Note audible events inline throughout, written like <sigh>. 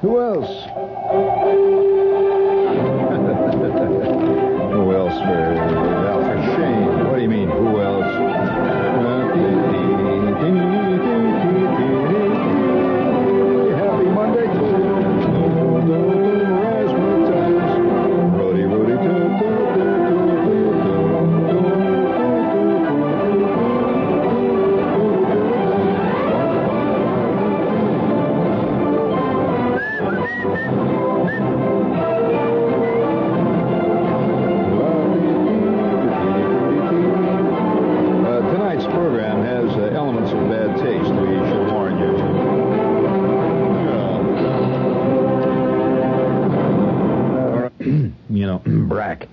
Who else? Know, Brack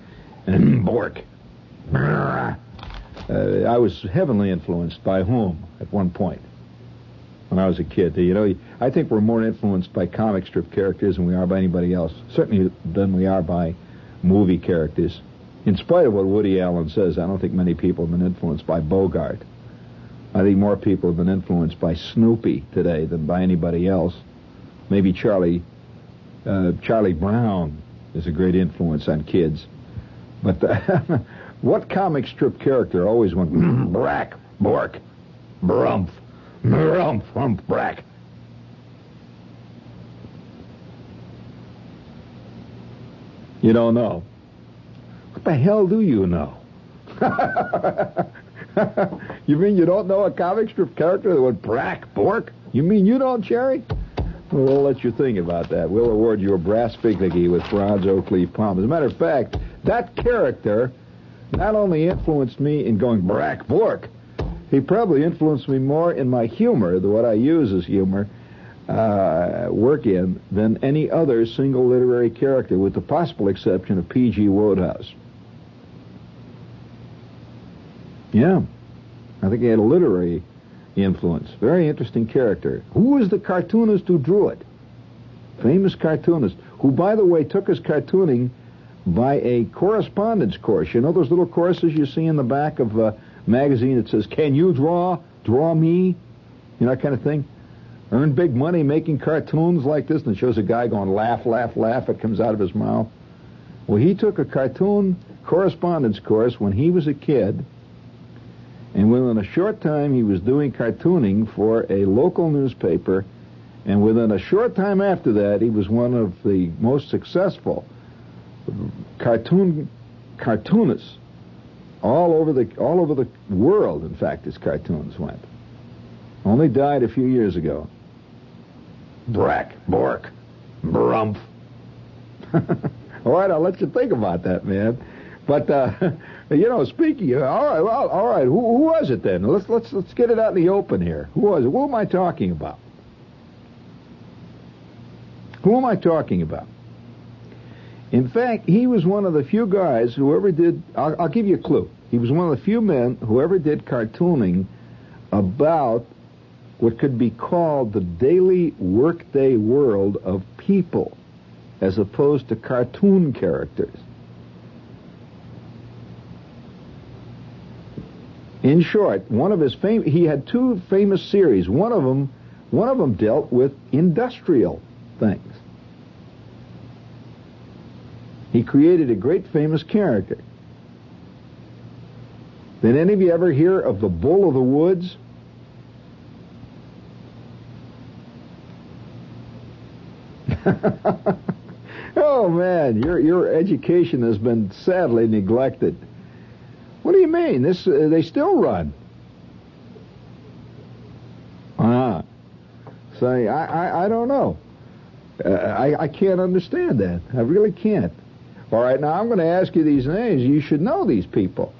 and Bork. Uh, I was heavily influenced by whom at one point when I was a kid. You know, I think we're more influenced by comic strip characters than we are by anybody else. Certainly than we are by movie characters. In spite of what Woody Allen says, I don't think many people have been influenced by Bogart. I think more people have been influenced by Snoopy today than by anybody else. Maybe Charlie uh, Charlie Brown is a great influence on kids. But uh, <laughs> what comic strip character always went <clears throat> brack, bork, brumph, brumph, humph, brack? You don't know. What the hell do you know? <laughs> you mean you don't know a comic strip character that went brack, bork? You mean you don't, Cherry? Well, let you think about that. We'll award you a brass figurine with bronze oak leaf palm. As a matter of fact, that character not only influenced me in going brack, bork, he probably influenced me more in my humor, the what I use as humor, uh, work in, than any other single literary character, with the possible exception of P.G. Wodehouse. Yeah, I think he had a literary influence. Very interesting character. Who was the cartoonist who drew it? Famous cartoonist, who, by the way, took his cartooning by a correspondence course. You know those little courses you see in the back of a magazine that says, Can you draw? Draw me? You know, that kind of thing? Earn big money making cartoons like this, and it shows a guy going laugh, laugh, laugh. It comes out of his mouth. Well, he took a cartoon correspondence course when he was a kid, and within a short time he was doing cartooning for a local newspaper, and within a short time after that he was one of the most successful cartoon cartoonists all over the all over the world. In fact, his cartoons went. Only died a few years ago. Brack, Bork, Brumph. <laughs> all right, I'll let you think about that, man. But uh, <laughs> you know, speaking of, all right, well, all right, who, who was it then? Let's let's let's get it out in the open here. Who was it? Who am I talking about? Who am I talking about? In fact, he was one of the few guys who ever did. I'll, I'll give you a clue. He was one of the few men who ever did cartooning about what could be called the daily workday world of people, as opposed to cartoon characters. In short, one of his fam- he had two famous series. One of them, one of them dealt with industrial things. He created a great famous character. Did any of you ever hear of the Bull of the Woods? <laughs> oh man, your your education has been sadly neglected. This uh, they still run. Ah, say I, I I don't know. Uh, I I can't understand that. I really can't. All right, now I'm going to ask you these names. You should know these people.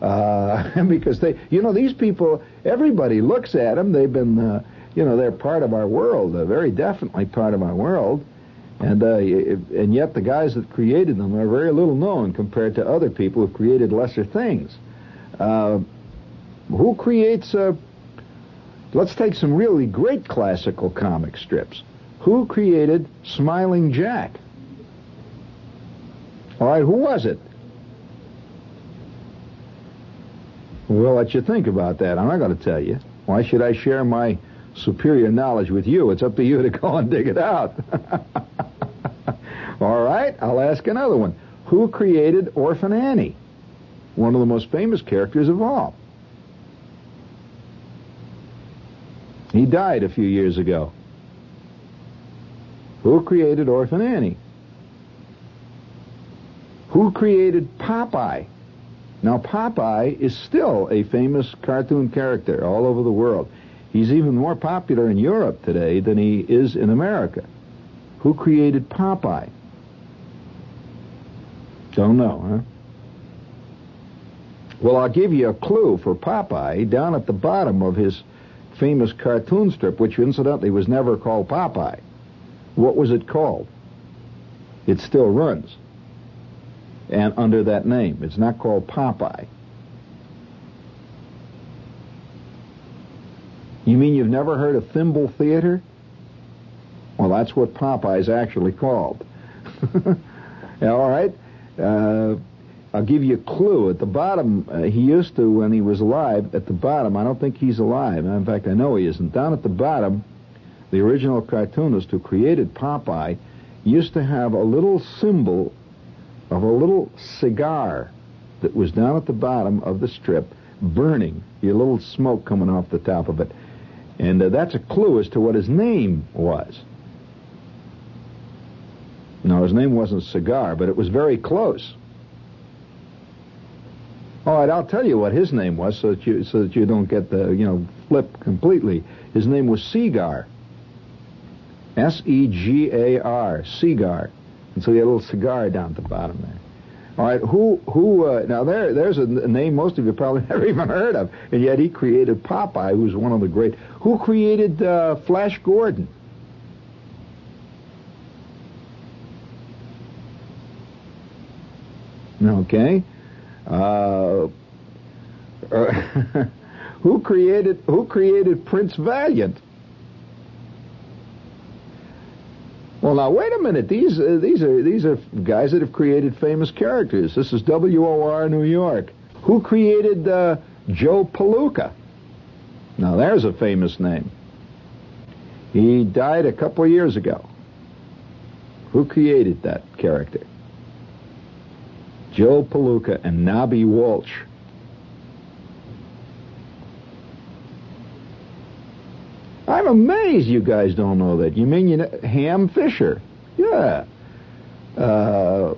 Uh, <laughs> because they, you know, these people, everybody looks at them. They've been, uh, you know, they're part of our world, uh, very definitely part of our world. And uh, and yet the guys that created them are very little known compared to other people who created lesser things. Uh, who creates? Uh, let's take some really great classical comic strips. Who created Smiling Jack? All right, who was it? We'll let you think about that. I'm not going to tell you. Why should I share my superior knowledge with you. It's up to you to <laughs> go and dig it out. <laughs> All right, I'll ask another one. Who created Orphan Annie? One of the most famous characters of all. He died a few years ago. Who created Orphan Annie? Who created Popeye? Now, Popeye is still a famous cartoon character all over the world. He's even more popular in Europe today than he is in America. Who created Popeye? Don't know, huh? Well, I'll give you a clue for Popeye down at the bottom of his famous cartoon strip, which incidentally was never called Popeye. What was it called? It still runs. And under that name. It's not called Popeye. You mean you've never heard of Thimble Theater? Well, that's what Popeye's actually called. <laughs> All right. Uh, I'll give you a clue. At the bottom, uh, he used to, when he was alive, at the bottom, I don't think he's alive. In fact, I know he isn't. Down at the bottom, the original cartoonist who created Popeye used to have a little symbol of a little cigar that was down at the bottom of the strip, burning, a little smoke coming off the top of it. And uh, that's a clue as to what his name was. Now, his name wasn't Cigar, but it was very close. All right, I'll tell you what his name was, so that you so that you don't get the you know flip completely. His name was Segar. S E G A R, Segar, and so he had a little cigar down at the bottom there. All right, who who uh, now there there's a name most of you probably <laughs> never even heard of, and yet he created Popeye, who's one of the great. Who created uh, Flash Gordon? Okay. Uh, <laughs> who created Who created Prince Valiant? Well, now wait a minute. These uh, these are these are guys that have created famous characters. This is WOR New York. Who created uh, Joe Palooka? Now there's a famous name. He died a couple of years ago. Who created that character? Joe Palooka and Nobby Walsh. I'm amazed you guys don't know that. You mean you know, Ham Fisher? Yeah. Uh,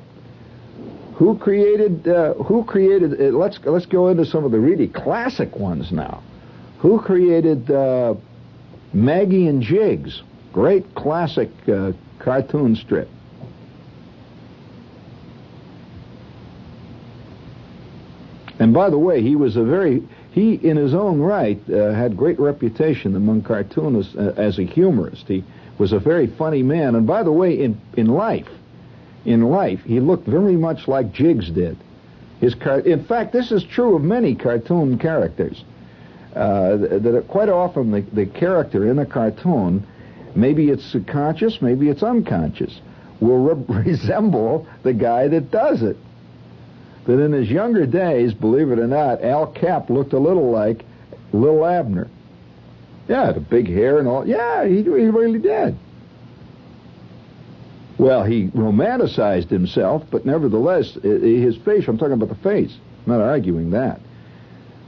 who created? Uh, who created? Uh, let's let's go into some of the really classic ones now. Who created uh, Maggie and Jiggs? Great classic uh, cartoon strip. And by the way, he was a very he, in his own right, uh, had great reputation among cartoonists uh, as a humorist. He was a very funny man. And by the way, in in life, in life, he looked very much like Jiggs did. His car- in fact, this is true of many cartoon characters. Uh, that quite often the, the character in a cartoon, maybe it's subconscious, maybe it's unconscious, will re- <laughs> resemble the guy that does it that in his younger days, believe it or not, Al Capp looked a little like Lil Abner. Yeah, the big hair and all. Yeah, he, he really did. Well, he romanticized himself, but nevertheless, his face, I'm talking about the face, I'm not arguing that.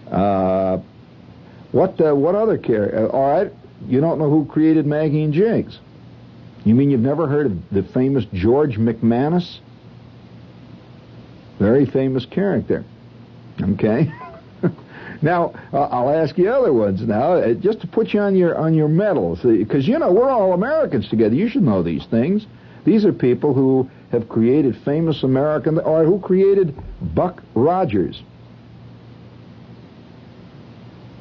Uh, what uh, what other character? Uh, all right, you don't know who created Maggie and Jiggs. You mean you've never heard of the famous George McManus? Very famous character. Okay? <laughs> now, uh, I'll ask you other ones now, uh, just to put you on your on your mettle, because you know we're all Americans together. You should know these things. These are people who have created famous American, or who created Buck Rogers.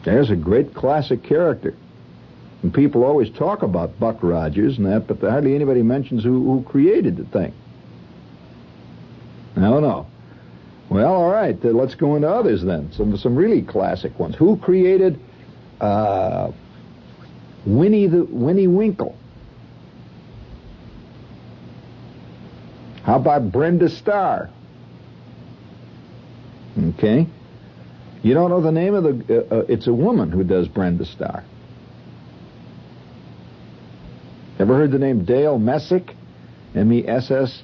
There's a great classic character. And people always talk about Buck Rogers and that, but hardly anybody mentions who, who created the thing. I don't know. Well, all right. Uh, let's go into others then. Some some really classic ones. Who created uh, Winnie the Winnie Winkle? How about Brenda Starr? Okay. You don't know the name of the? Uh, uh, it's a woman who does Brenda Starr. Ever heard the name Dale Messick? M-E-S-S-I-C-K?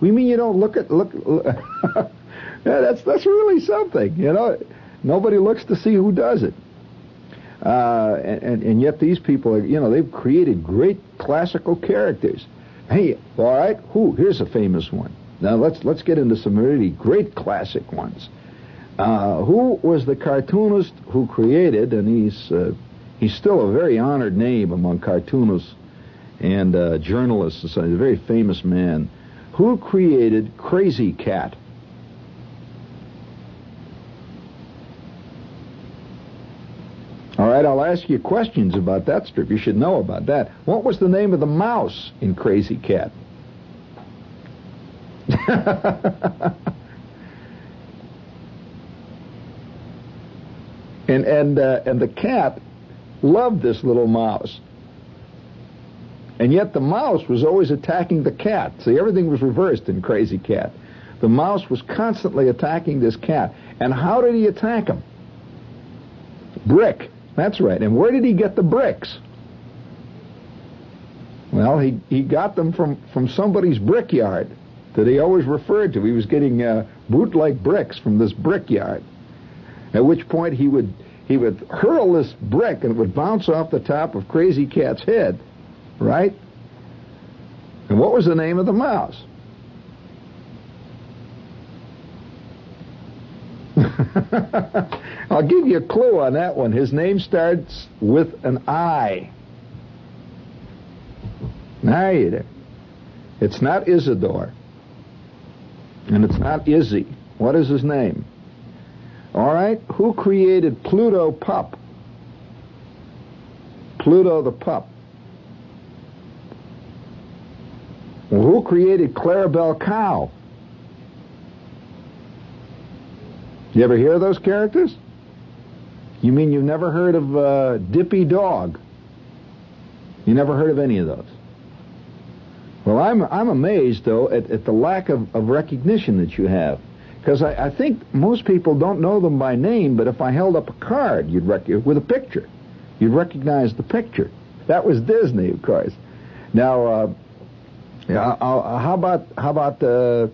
We mean you don't look at look. look <laughs> that's that's really something. You know, nobody looks to see who does it. Uh, and, and yet these people are, you know, they've created great classical characters. Hey, all right, who? Here's a famous one. Now let's let's get into some really great classic ones. Uh, who was the cartoonist who created, and he's uh, he's still a very honored name among cartoonists and uh, journalists. He's a very famous man. Who created Krazy Kat? Right, I'll ask you questions about that strip. You should know about that. What was the name of the mouse in Krazy Kat? <laughs> and and uh, and the cat loved this little mouse. And yet the mouse was always attacking the cat. See, everything was reversed in Krazy Kat. The mouse was constantly attacking this cat. And how did he attack him? Brick. That's right. And where did he get the bricks? Well, he, he got them from, from somebody's brickyard that he always referred to. He was getting uh, boot-like bricks from this brickyard. At which point he would he would hurl this brick and it would bounce off the top of Krazy Kat's head, right? And what was the name of the mouse? <laughs> I'll give you a clue on that one. His name starts with an I. Now you there. It's not Isidore. And it's not Izzy. What is his name? All right? Who created Pluto Pup? Pluto the pup. Well, who created Clarabelle Cow? You ever hear those characters? You mean you've never heard of uh, Dippy Dog? You never heard of any of those? Well, I'm I'm amazed though at, at the lack of, of recognition that you have. Because I, I, think most people don't know them by name, but if I held up a card, you'd rec- with a picture, you'd recognize the picture. That was Disney, of course. Now, uh, uh, how about how about uh,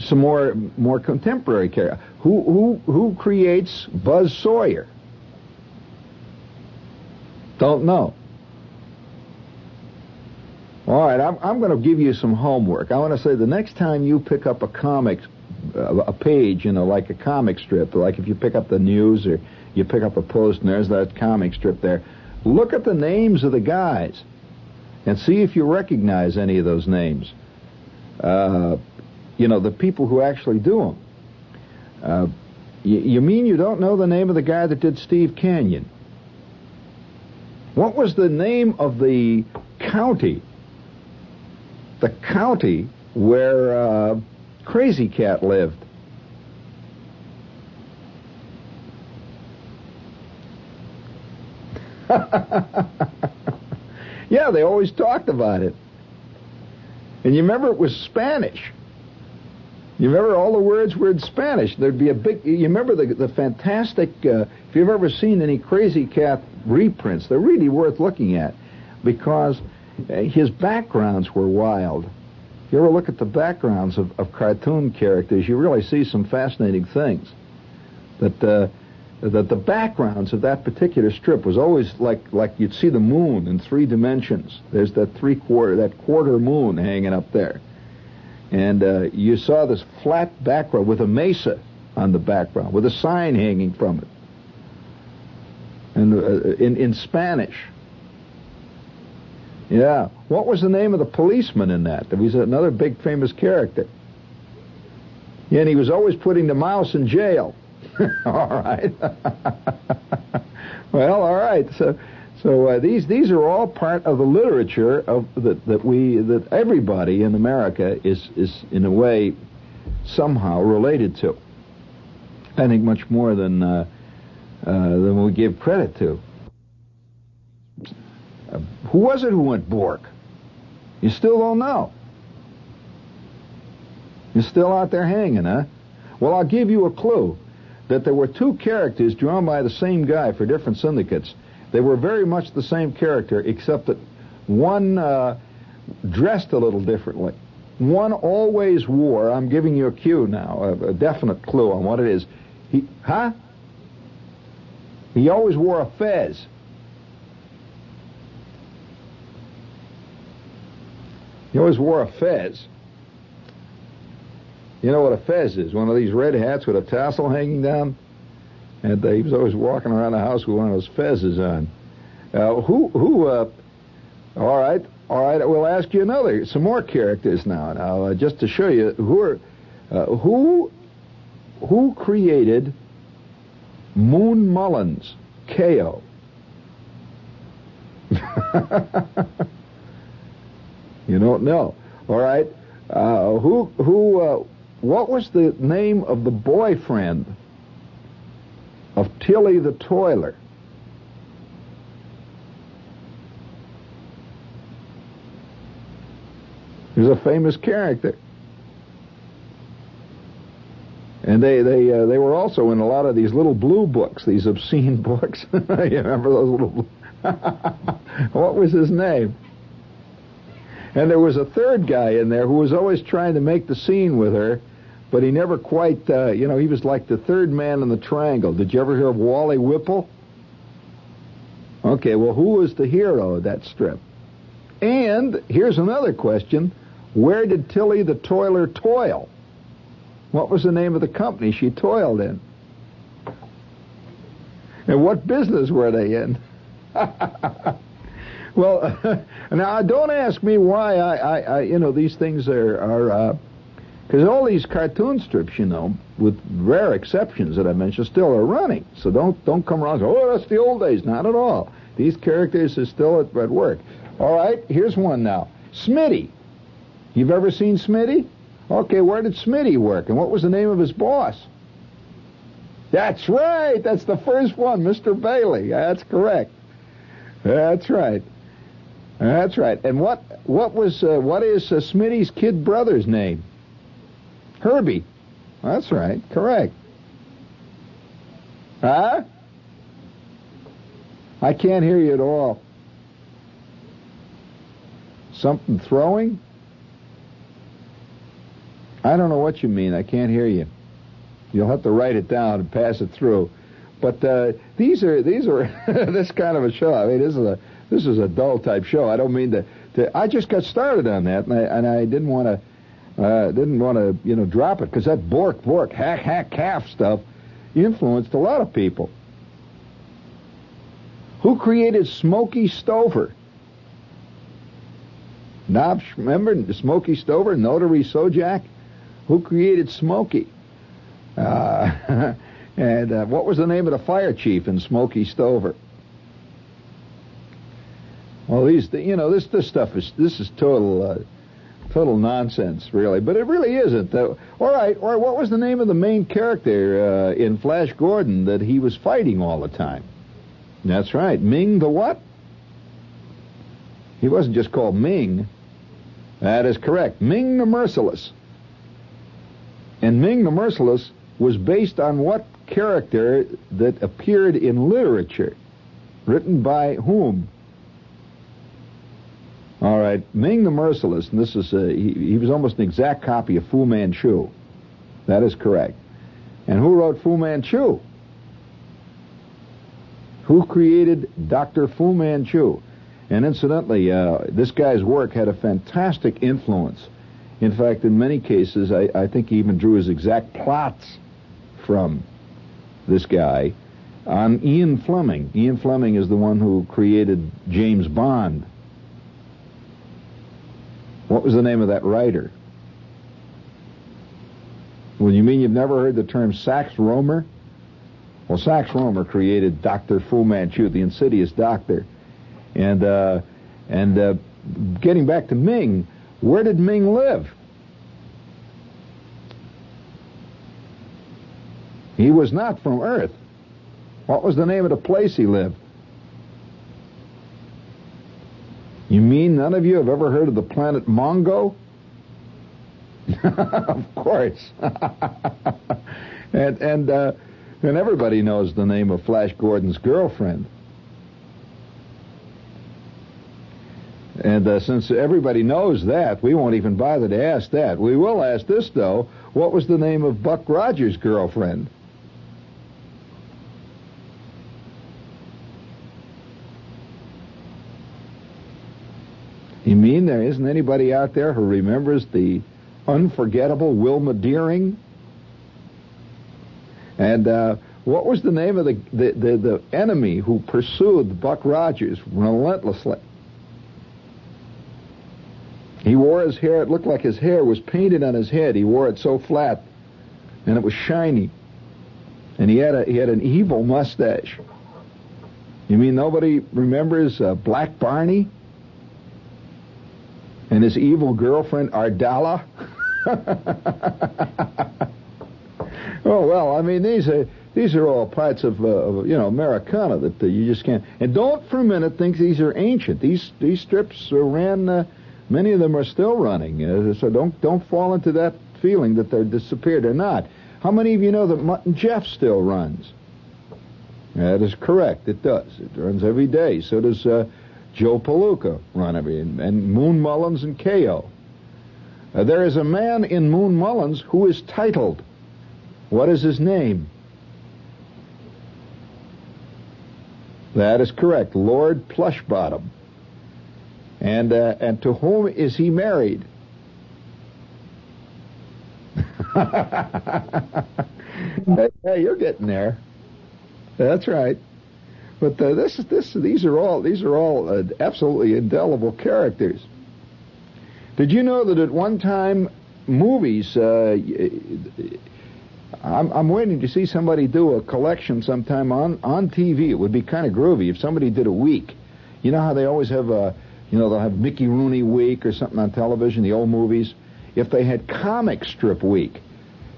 some more more contemporary character? Who who who creates Buzz Sawyer? Don't know. All right, I'm, I'm going to give you some homework. I want to say the next time you pick up a comic a page, you know, like a comic strip, like if you pick up the news or you pick up a post and there's that comic strip there, look at the names of the guys and see if you recognize any of those names. Uh, you know, the people who actually do them. Uh, you, you mean you don't know the name of the guy that did Steve Canyon? What was the name of the county? The county where uh, Krazy Kat lived. <laughs> yeah, they always talked about it. And you remember it was Spanish. You remember all the words were in Spanish. There'd be a big. You remember the the fantastic. Uh, if you've ever seen any Krazy Kat reprints, they're really worth looking at because uh, his backgrounds were wild. If you ever look at the backgrounds of, of cartoon characters, you really see some fascinating things. That uh, that the backgrounds of that particular strip was always like like you'd see the moon in three dimensions. There's that three quarter that quarter moon hanging up there, and uh, you saw this flat background with a mesa on the background with a sign hanging from it, and uh, in in Spanish. Yeah. What was the name of the policeman in that? He was another big famous character. And he was always putting the mouse in jail. <laughs> all right. <laughs> well, all right. So, so uh, these these are all part of the literature of that that we that everybody in America is is in a way somehow related to. I think much more than uh, uh, than we give credit to. Uh, who was it who went Bork? You still don't know. You're still out there hanging, huh? Well, I'll give you a clue that there were two characters drawn by the same guy for different syndicates, They were very much the same character, except that one uh, dressed a little differently. One always wore, I'm giving you a cue now, a, a definite clue on what it is. He, huh? He always wore a fez. He always wore a fez. You know what a fez is? One of these red hats with a tassel hanging down? And uh, he was always walking around the house with one of those fezzes on. Uh, who, who, uh, all right, all right, we'll ask you another, some more characters now. Now, uh, just to show you who are, uh, who, who created Moon Mullins, Kayo? <laughs> you don't know. All right. Uh, who, who, what was the name of the boyfriend of Tillie the Toiler? He was a famous character. And they they uh, they were also in a lot of these little blue books, these obscene <laughs> books. <laughs> you remember those little? <laughs> What was his name? And there was a third guy in there who was always trying to make the scene with her, but he never quite. Uh, you know, he was like the third man in the triangle. Did you ever hear of Wally Whipple? Okay, well, who was the hero of that strip? And here's another question where did Tillie the Toiler toil? What was the name of the company she toiled in? And what business were they in? <laughs> well, <laughs> now don't ask me why I, I, I, you know, these things are, are, because all these cartoon strips, you know, with rare exceptions that I mentioned, still are running. So don't, don't come around and say, oh, that's the old days. Not at all. These characters are still at, at work. All right, here's one now. Smitty. You've ever seen Smitty? Okay, where did Smitty work, and what was the name of his boss? That's right. That's the first one, Mr. Bailey. That's correct. That's right. That's right. And what what was uh, what is uh, Smitty's kid brother's name? Herbie. That's right. Correct. Huh? I can't hear you at all. Something throwing? I don't know what you mean. I can't hear you. You'll have to write it down and pass it through. But uh, these are these are <laughs> this kind of a show. I mean, this is a this is a dull type show. I don't mean to. to I just got started on that, and I, and I didn't want to uh, didn't want to you know drop it because that bork bork hack hack calf stuff influenced a lot of people. Who created Smokey Stover? Nob, remember Smokey Stover, Notary Sojac? Who created Smokey? Uh, <laughs> and uh, what was the name of the fire chief in Smokey Stover? Well, these, you know, this this stuff is this is total uh, total nonsense, really. But it really isn't. All right, all right. What was the name of the main character uh, in Flash Gordon that he was fighting all the time? That's right, Ming the what? He wasn't just called Ming. That is correct, Ming the Merciless. And Ming the Merciless was based on what character that appeared in literature? Written by whom? Ming the Merciless, and this is a, he, he was almost an exact copy of Fu Manchu. That is correct. And who wrote Fu Manchu? Who created Dr. Fu Manchu? And incidentally, uh, this guy's work had a fantastic influence in fact, in many cases, I, I think he even drew his exact plots from this guy on Ian Fleming. Ian Fleming is the one who created James Bond. What was the name of that writer? Well, you mean you've never heard the term Sax Rohmer? Well, Sax Rohmer created Dr. Fu Manchu, the insidious doctor. And, uh, and uh, getting back to Ming, where did Ming live? He was not from Earth. What was the name of the place he lived? You mean none of you have ever heard of the planet Mongo? <laughs> of course. <laughs> and and uh, and everybody knows the name of Flash Gordon's girlfriend. And uh, since everybody knows that, we won't even bother to ask that. We will ask this though: What was the name of Buck Rogers' girlfriend? Mean there isn't anybody out there who remembers the unforgettable Wilma Deering? And uh, what was the name of the, the, the, the enemy who pursued Buck Rogers relentlessly? He wore his hair, it looked like his hair was painted on his head. He wore it so flat, and it was shiny. And he had, a, he had an evil mustache. You mean nobody remembers uh, Black Barney? And his evil girlfriend Ardala. <laughs> oh well, I mean these are these are all parts of, uh, of you know Americana that uh, you just can't. And don't for a minute think these are ancient. These these strips ran. Uh, many of them are still running. Uh, so don't don't fall into that feeling that they're disappeared. They're not. How many of you know that Mutt and Jeff still runs? That is correct. It does. It runs every day. So does uh, Joe Palooka and, and Moon Mullins and Kayo. Uh, there is a man in Moon Mullins who is titled. What is his name? That is correct, Lord Plushbottom. And uh, and to whom is he married? <laughs> hey, you're getting there. That's right. But uh, this, this, these are all these are all uh, absolutely indelible characters. Did you know that at one time movies? Uh, I'm, I'm waiting to see somebody do a collection sometime on on TV. It would be kind of groovy if somebody did a week. You know how they always have a, you know, they'll have Mickey Rooney week or something on television, the old movies. If they had comic strip week,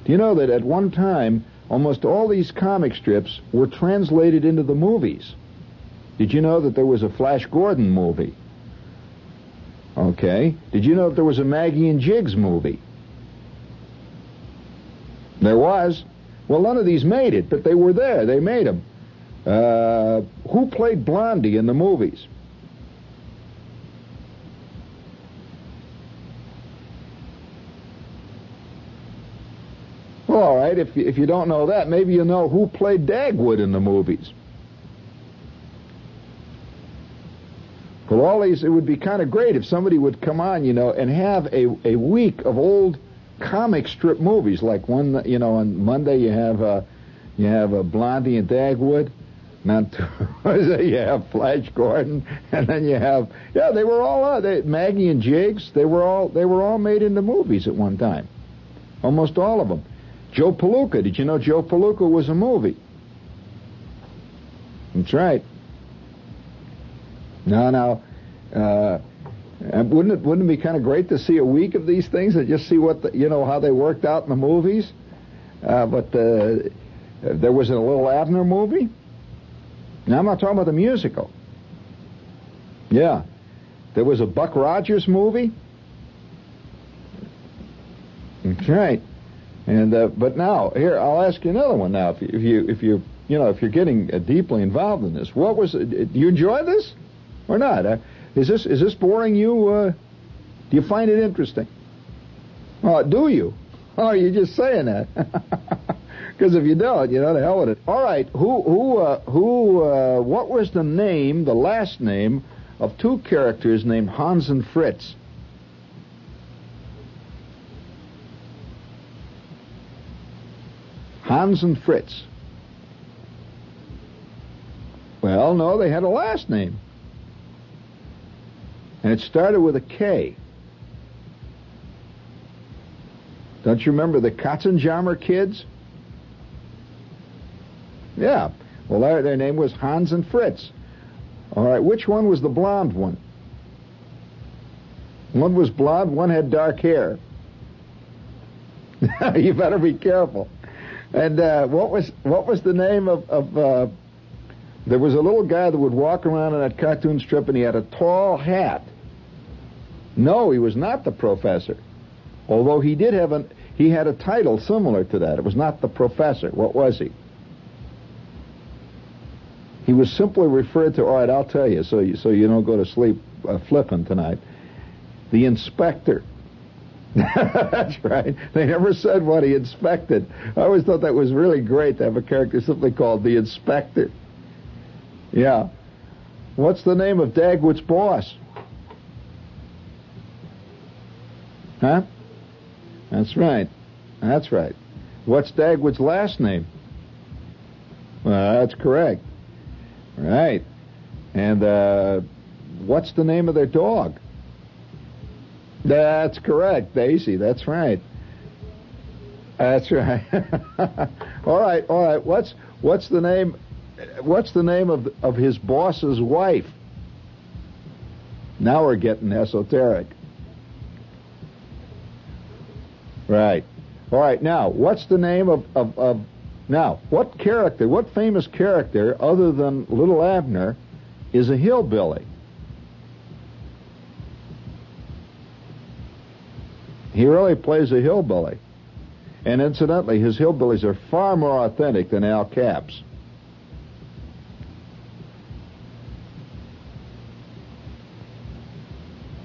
do you know that at one time almost all these comic strips were translated into the movies. Did you know that there was a Flash Gordon movie? Okay. Did you know that there was a Maggie and Jiggs movie? There was. Well, none of these made it, but they were there. They made them. Uh, who played Blondie in the movies? All right. If if you don't know that, maybe you know who played Dagwood in the movies. Well, all these it would be kind of great if somebody would come on, you know, and have a a week of old comic strip movies. Like one, you know, on Monday you have uh, you have a uh, Blondie and Dagwood. Not <laughs> you have Flash Gordon, <laughs> and then you have yeah, they were all uh, they, Maggie and Jiggs. They were all they were all made into movies at one time, almost all of them. Joe Palooka. Did you know Joe Palooka was a movie? That's right. Now, now, uh, wouldn't it wouldn't it be kind of great to see a week of these things and just see what the, you know how they worked out in the movies? Uh, but uh, there was a little Abner movie. Now I'm not talking about the musical. Yeah, there was a Buck Rogers movie. That's right. And uh, but now here I'll ask you another one now. If you if you if you, you know if you're getting uh, deeply involved in this, what was it, do you enjoy this or not? Uh, is this is this boring you? Uh, do you find it interesting? Oh, do you? Oh, <laughs> are you just saying that? <laughs> Because if you don't, you know, the hell with it. All right, who who uh, who? Uh, what was the name, the last name of two characters named Hans and Fritz? Hans and Fritz. Well, no, they had a last name. And it started with a K. Don't you remember the Katzenjammer kids? Yeah. Well, their, their name was Hans and Fritz. All right, which one was the blonde one? One was blonde, one had dark hair. <laughs> you better be careful. And uh, what was what was the name of, of uh, there was a little guy that would walk around in that cartoon strip and he had a tall hat. No, he was not the professor. Although he did have an he had a title similar to that. It was not the professor. What was he? He was simply referred to. All right, I'll tell you, so you, so you don't go to sleep uh, flipping tonight. The inspector. That's right. They never said what he inspected. I always thought that was really great to have a character simply called the inspector. Yeah. What's the name of Dagwood's boss? Huh? That's right. That's right. What's Dagwood's last name? Well, that's correct. Right. And uh, what's the name of their dog? That's correct, Daisy. That's right. That's right. <laughs> all right, all right. What's what's the name? What's the name of of his boss's wife? Now we're getting esoteric. Right. All right. Now, what's the name of, of, of now? What character? What famous character other than Little Abner is a hillbilly? He really plays a hillbilly. And incidentally, his hillbillies are far more authentic than Al Capp's.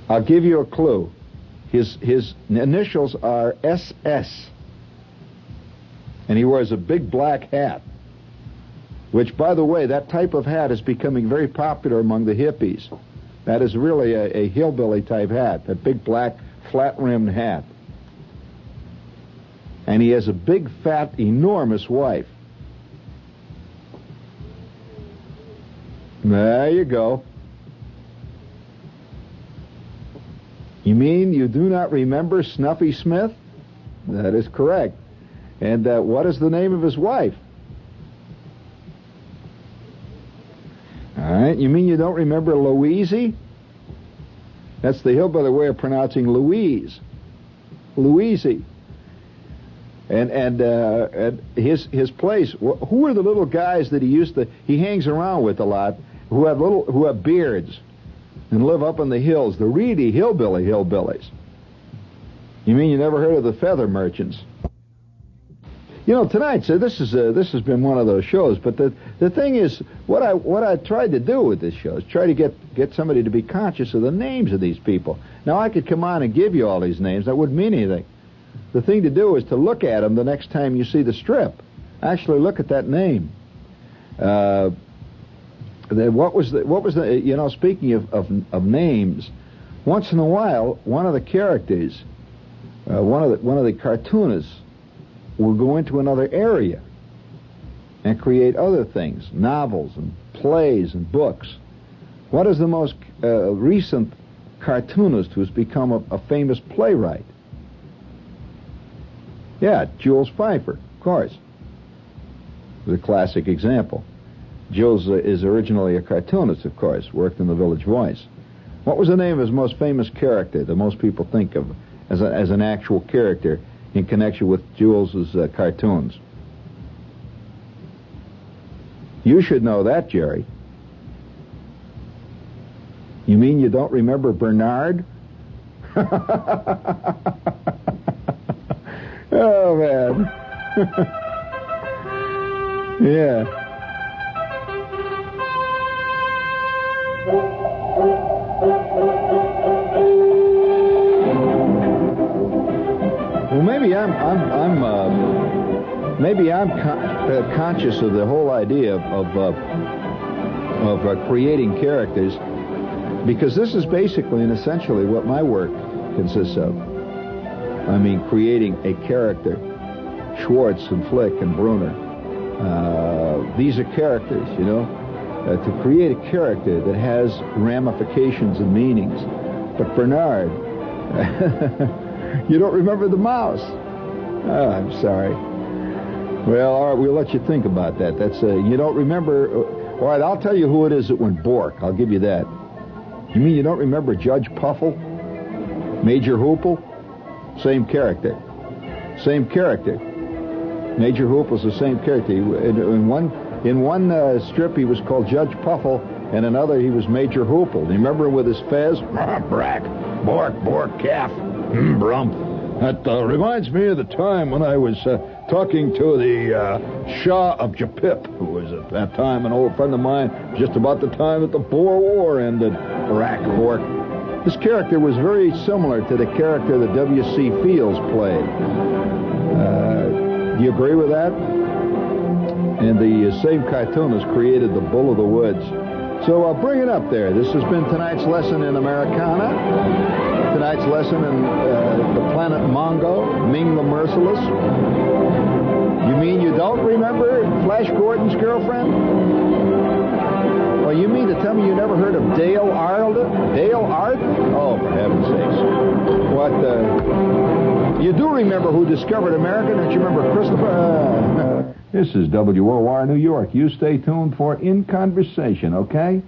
I'll give you a clue. His his initials are SS. And he wears a big black hat. Which, by the way, that type of hat is becoming very popular among the hippies. That is really a, a hillbilly type hat, that big black flat rimmed hat. And he has a big, fat, enormous wife. There you go. You mean you do not remember Snuffy Smith? That is correct. And uh, what is the name of his wife? All right. You mean you don't remember Louise? That's the hillbilly way of pronouncing Louise. Louise. And and uh, and his his place. Who are the little guys that he used to he hangs around with a lot? Who have little who have beards? and live up in the hills, the reedy hillbilly hillbillies. You mean you never heard of the feather merchants? You know, tonight, so this is uh, this has been one of those shows. But the the thing is, what I what I tried to do with this show is try to get get somebody to be conscious of the names of these people. Now, I could come on and give you all these names. That wouldn't mean anything. The thing to do is to look at them the next time you see the strip. Actually, look at that name. Uh, the, what was the, what was the, you know, speaking of, of, of names, once in a while, one of the characters, uh, one of the, one of the cartoonists will go into another area and create other things, novels and plays and books. What is the most uh, recent cartoonist who's become a, a famous playwright? Yeah, Jules Feiffer, of course. The classic example. Jules is originally a cartoonist, of course, worked in the Village Voice. What was the name of his most famous character that most people think of as, a, as an actual character in connection with Jules's uh, cartoons? You should know that, Jerry. You mean you don't remember Bernard? <laughs> oh, man. <laughs> yeah. <laughs> maybe I'm I'm I'm uh, maybe I'm con- uh, conscious of the whole idea of of, uh, of uh, creating characters because this is basically and essentially what my work consists of. I mean, creating a character. Schwartz and Flick and Bruner. Uh, these are characters, you know uh, to create a character that has ramifications and meanings. But Bernard, <laughs> you don't remember the mouse. Oh, I'm sorry. Well, all right, we'll let you think about that. That's uh, you don't remember. Uh, all right, I'll tell you who it is that went Bork. I'll give you that. You mean you don't remember Judge Puffle, Major Hoople? Same character. Same character. Major Hoople's the same character. In, in one in one uh, strip, he was called Judge Puffle, and another, he was Major Hoople. Do you remember with his fez? <laughs> Brack, bork, bork, calf, mm. That uh, reminds me of the time when I was uh, talking to the uh, Shah of Japip, who was at that time an old friend of mine, just about the time that the Boer War ended, Iraq War. This character was very similar to the character that W.C. Fields played. Uh, do you agree with that? And the uh, same cartoonist created the Bull of the Woods. So uh, bring it up there. This has been tonight's lesson in Americana. Tonight's lesson in uh, the planet Mongo, Ming the Merciless. You mean you don't remember Flash Gordon's girlfriend? Well, you mean to tell me you never heard of Dale Arden? Dale Arden? Oh, for heaven's sakes. What, uh... You do remember who discovered America, don't you remember Christopher? Uh, this is WOR New York. You stay tuned for In Conversation, okay?